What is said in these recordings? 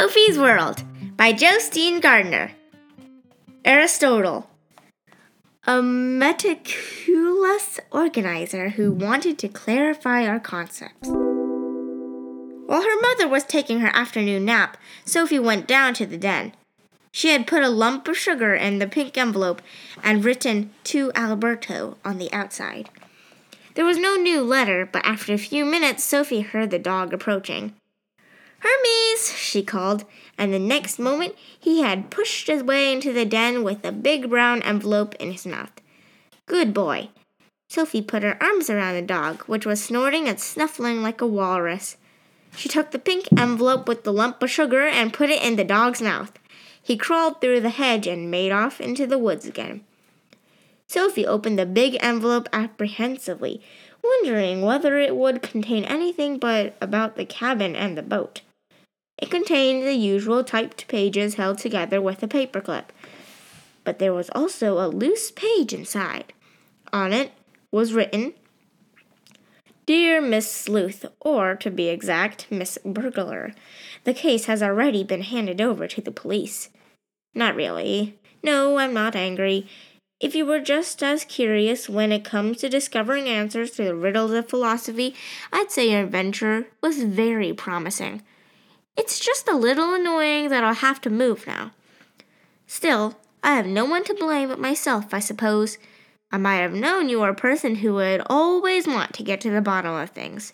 Sophie's World by Jostein Gaarder. Aristotle, a meticulous organizer who wanted to clarify our concepts. While her mother was taking her afternoon nap, Sophie went down to the den. She had put a lump of sugar in the pink envelope and written to Alberto on the outside. There was no new letter, but after a few minutes, Sophie heard the dog approaching. Hermes, she called, and the next moment he had pushed his way into the den with a big brown envelope in his mouth. Good boy. Sophie put her arms around the dog, which was snorting and snuffling like a walrus. She took the pink envelope with the lump of sugar and put it in the dog's mouth. He crawled through the hedge and made off into the woods again. Sophie opened the big envelope apprehensively, wondering whether it would contain anything but about the cabin and the boat. It contained the usual typed pages held together with a paperclip, but there was also a loose page inside. On it was written, Dear Miss Sleuth, or to be exact, Miss Burglar, the case has already been handed over to the police. Not really. No, I'm not angry. If you were just as curious when it comes to discovering answers to the riddles of philosophy, I'd say your adventure was very promising. It's just a little annoying that I'll have to move now. Still, I have no one to blame but myself, I suppose. I might have known you were a person who would always want to get to the bottom of things.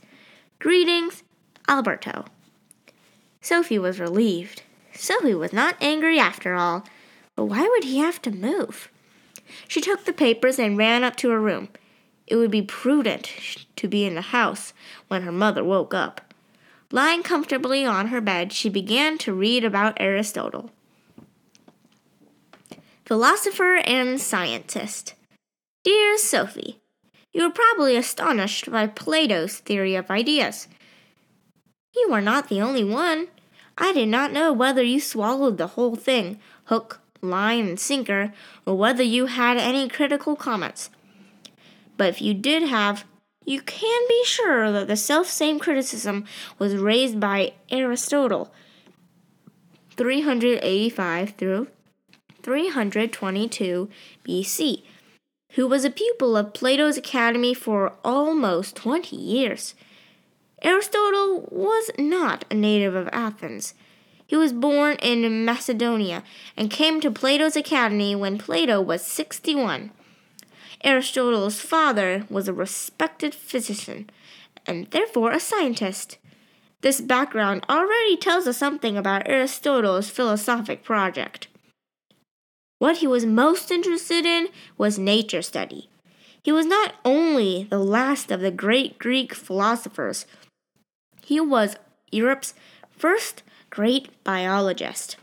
Greetings, Alberto. Sophie was relieved. Sophie was not angry after all. But why would he have to move? She took the papers and ran up to her room. It would be prudent to be in the house when her mother woke up. Lying comfortably on her bed, she began to read about Aristotle. Philosopher and scientist. Dear Sophie, you are probably astonished by Plato's theory of ideas. You are not the only one. I did not know whether you swallowed the whole thing, hook, line, and sinker, or whether you had any critical comments. But if you did have, you can be sure that the self same criticism was raised by Aristotle 385 through 322 BC, who was a pupil of Plato's Academy for almost 20 years. Aristotle was not a native of Athens. He was born in Macedonia and came to Plato's academy when Plato was 61. Aristotle's father was a respected physician and therefore a scientist. This background already tells us something about Aristotle's philosophic project. What he was most interested in was nature study. He was not only the last of the great Greek philosophers, he was Europe's first great biologist.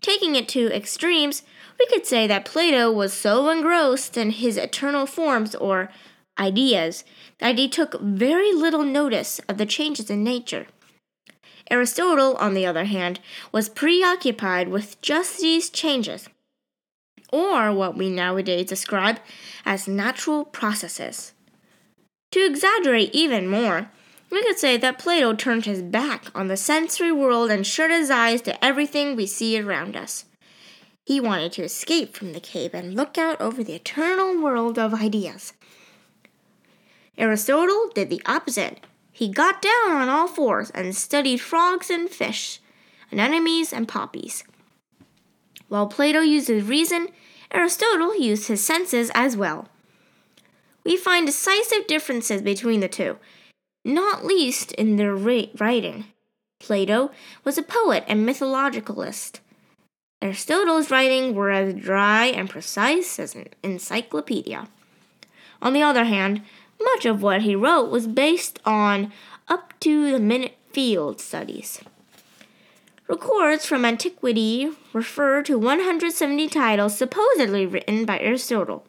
Taking it to extremes, we could say that Plato was so engrossed in his eternal forms or ideas that he took very little notice of the changes in nature. Aristotle, on the other hand, was preoccupied with just these changes, or what we nowadays describe as natural processes. To exaggerate even more, we could say that Plato turned his back on the sensory world and shut his eyes to everything we see around us. He wanted to escape from the cave and look out over the eternal world of ideas. Aristotle did the opposite. He got down on all fours and studied frogs and fish, anemones and poppies. While Plato used his reason, Aristotle used his senses as well. We find decisive differences between the two not least in their writing. Plato was a poet and mythologicalist. Aristotle's writings were as dry and precise as an encyclopedia. On the other hand, much of what he wrote was based on up to the minute field studies. Records from antiquity refer to 170 titles supposedly written by Aristotle.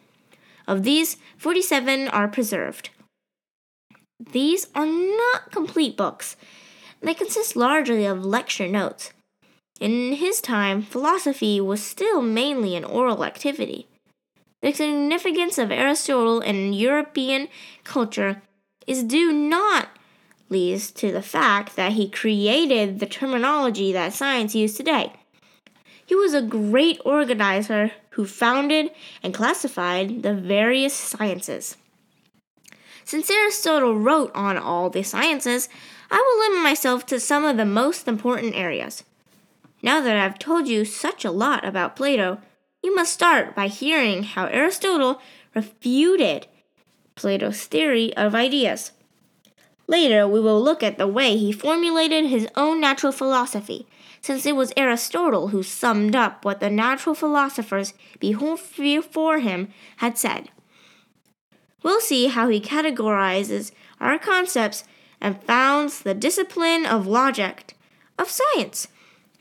Of these, 47 are preserved. These are not complete books. They consist largely of lecture notes. In his time, philosophy was still mainly an oral activity. The significance of Aristotle in European culture is due not leads to the fact that he created the terminology that science uses today. He was a great organizer who founded and classified the various sciences. Since Aristotle wrote on all the sciences, I will limit myself to some of the most important areas. Now that I've told you such a lot about Plato, you must start by hearing how Aristotle refuted Plato's theory of ideas. Later, we will look at the way he formulated his own natural philosophy, since it was Aristotle who summed up what the natural philosophers before him had said. We'll see how he categorizes our concepts and founds the discipline of logic, of science.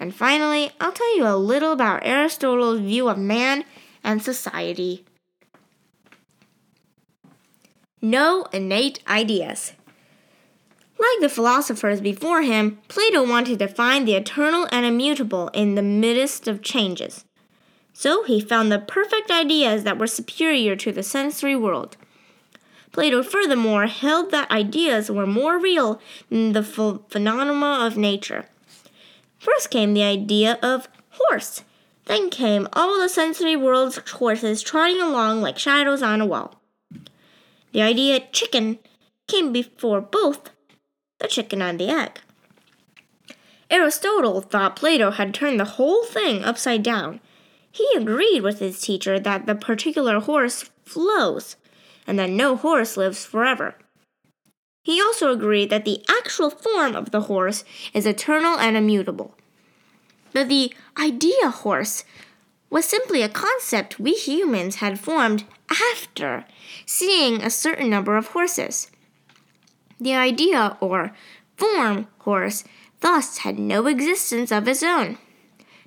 And finally, I'll tell you a little about Aristotle's view of man and society. No innate ideas. Like the philosophers before him, Plato wanted to find the eternal and immutable in the midst of changes. So he found the perfect ideas that were superior to the sensory world. Plato furthermore held that ideas were more real than the phenomena of nature. First came the idea of horse. Then came all the sensory world's horses trotting along like shadows on a wall. The idea chicken came before both the chicken and the egg. Aristotle thought Plato had turned the whole thing upside down. He agreed with his teacher that the particular horse flows, and that no horse lives forever. He also agreed that the actual form of the horse is eternal and immutable. But the idea horse was simply a concept we humans had formed after seeing a certain number of horses. The idea or form horse thus had no existence of its own.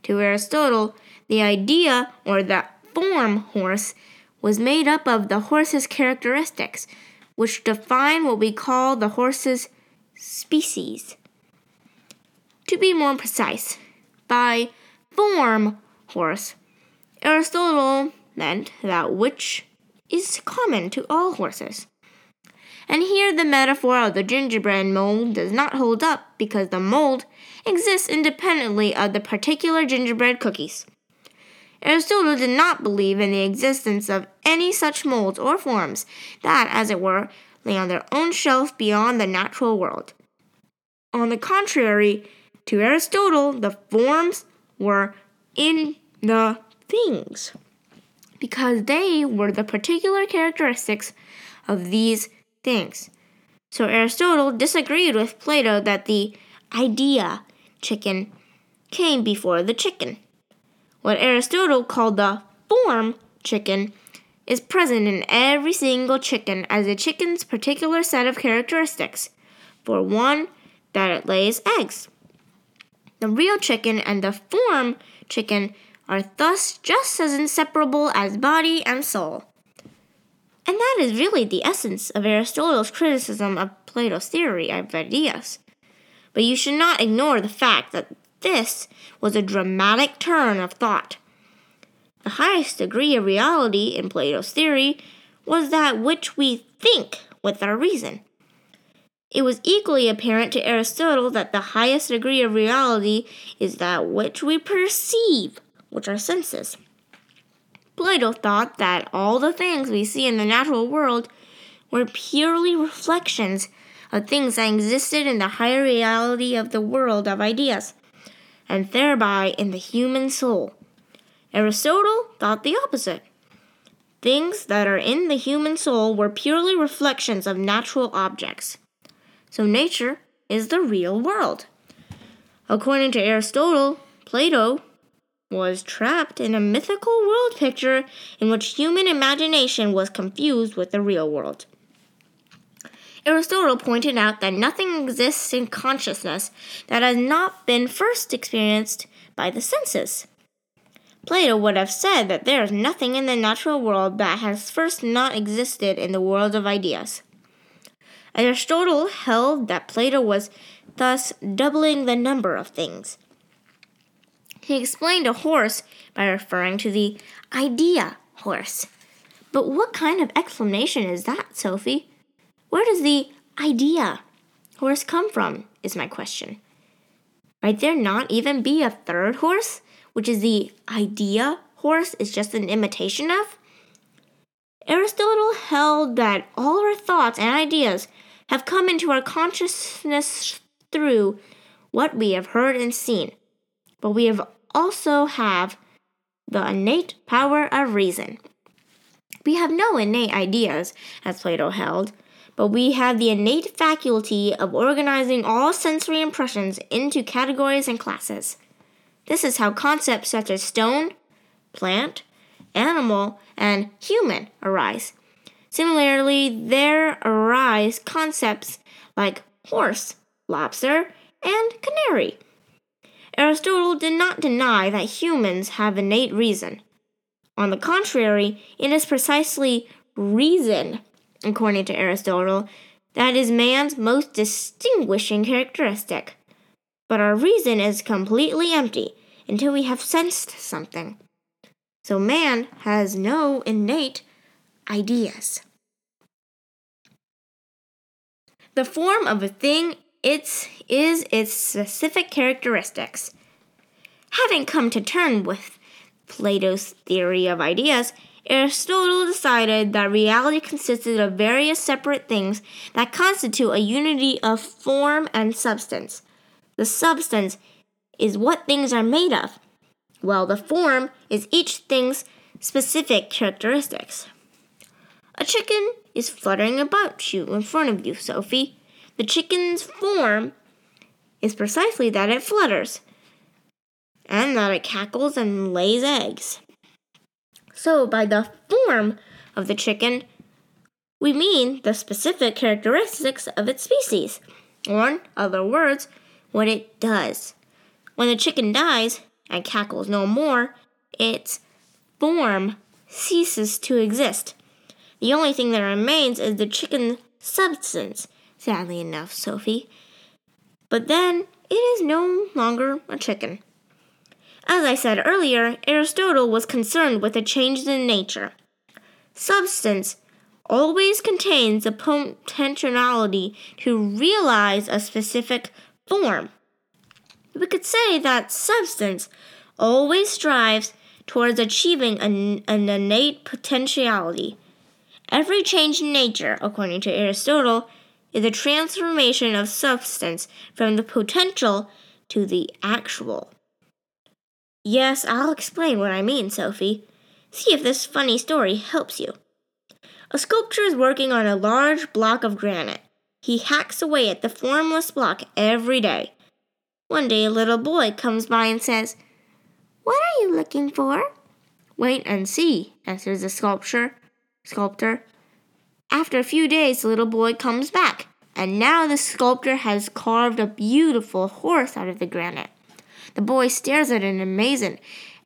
To Aristotle, the idea or the form horse was made up of the horse's characteristics, which define what we call the horse's species. To be more precise, by form horse, Aristotle meant that which is common to all horses. And here the metaphor of the gingerbread mold does not hold up because the mold exists independently of the particular gingerbread cookies. Aristotle did not believe in the existence of any such molds or forms that, as it were, lay on their own shelf beyond the natural world. On the contrary, to Aristotle, the forms were in the things because they were the particular characteristics of these things. So Aristotle disagreed with Plato that the idea chicken came before the chicken. What Aristotle called the form chicken is present in every single chicken as a chicken's particular set of characteristics. For one, that it lays eggs. The real chicken and the form chicken are thus just as inseparable as body and soul. And that is really the essence of Aristotle's criticism of Plato's theory of ideas. But you should not ignore the fact that this was a dramatic turn of thought. The highest degree of reality in Plato's theory was that which we think with our reason. It was equally apparent to Aristotle that the highest degree of reality is that which we perceive, which are senses. Plato thought that all the things we see in the natural world were purely reflections of things that existed in the higher reality of the world of ideas, and thereby in the human soul. Aristotle thought the opposite. Things that are in the human soul were purely reflections of natural objects. So nature is the real world. According to Aristotle, Plato was trapped in a mythical world picture in which human imagination was confused with the real world. Aristotle pointed out that nothing exists in consciousness that has not been first experienced by the senses. Plato would have said that there is nothing in the natural world that has first not existed in the world of ideas. Aristotle held that Plato was thus doubling the number of things he explained a horse by referring to the idea horse. But what kind of explanation is that, Sophie? Where does the idea horse come from? Is my question. Might there not even be a third horse, which is the idea horse is just an imitation of? Aristotle held that all our thoughts and ideas have come into our consciousness through what we have heard and seen, but we have also have the innate power of reason. We have no innate ideas, as Plato held, but we have the innate faculty of organizing all sensory impressions into categories and classes. This is how concepts such as stone, plant, animal, and human arise. Similarly, there arise concepts like horse, lobster, and canary. Aristotle did not deny that humans have innate reason. On the contrary, it is precisely reason, according to Aristotle, that is man's most distinguishing characteristic. But our reason is completely empty until we have sensed something. So man has no innate ideas. The form of a thing its is its specific characteristics. Having come to terms with Plato's theory of ideas, Aristotle decided that reality consisted of various separate things that constitute a unity of form and substance. The substance is what things are made of, while the form is each thing's specific characteristics. A chicken is fluttering about you in front of you, Sophie. The chicken's form is precisely that it flutters and that it cackles and lays eggs. So, by the form of the chicken, we mean the specific characteristics of its species, or, in other words, what it does. When the chicken dies and cackles no more, its form ceases to exist. The only thing that remains is the chicken substance, sadly enough, Sophie. But then it is no longer a chicken. As I said earlier, Aristotle was concerned with the change in nature. Substance always contains the potentiality to realize a specific form. We could say that substance always strives towards achieving an, an innate potentiality. Every change in nature, according to Aristotle, is a transformation of substance from the potential to the actual. Yes, I'll explain what I mean, Sophie. See if this funny story helps you. A sculptor is working on a large block of granite. He hacks away at the formless block every day. One day a little boy comes by and says, What are you looking for? Wait and see, answers the sculptor. Sculptor. After a few days, the little boy comes back, and now the sculptor has carved a beautiful horse out of the granite. The boy stares at it in amazement,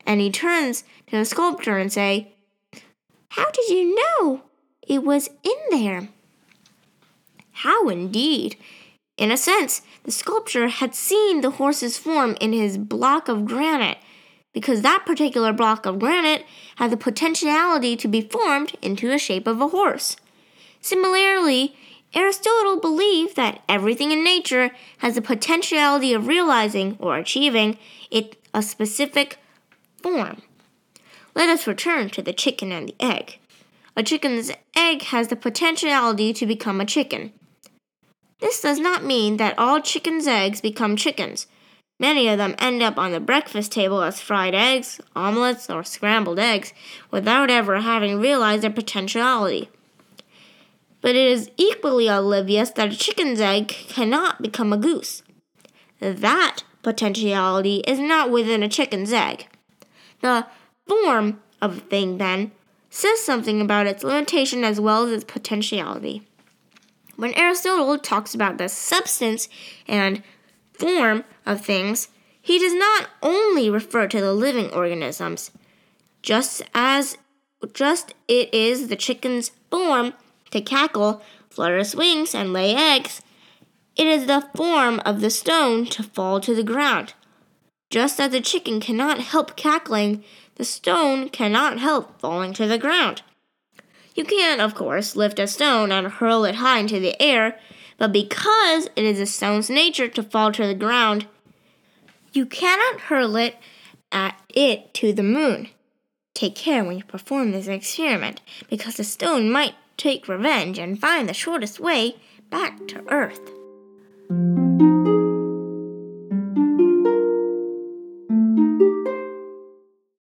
and he turns to the sculptor and say, How did you know it was in there? How indeed? In a sense, the sculptor had seen the horse's form in his block of granite, because that particular block of granite had the potentiality to be formed into the shape of a horse. Similarly, Aristotle believed that everything in nature has the potentiality of realizing or achieving it a specific form. Let us return to the chicken and the egg. A chicken's egg has the potentiality to become a chicken. This does not mean that all chickens' eggs become chickens. Many of them end up on the breakfast table as fried eggs, omelets, or scrambled eggs without ever having realized their potentiality but it is equally oblivious that a chicken's egg cannot become a goose. That potentiality is not within a chicken's egg. The form of a thing, then, says something about its limitation as well as its potentiality. When Aristotle talks about the substance and form of things, he does not only refer to the living organisms, just as just it is the chicken's form to cackle, flutter its wings, and lay eggs, it is the form of the stone to fall to the ground. Just as the chicken cannot help cackling, the stone cannot help falling to the ground. You can, of course, lift a stone and hurl it high into the air, but because it is a stone's nature to fall to the ground, you cannot hurl it at it to the moon. Take care when you perform this experiment, because the stone might take revenge and find the shortest way back to Earth.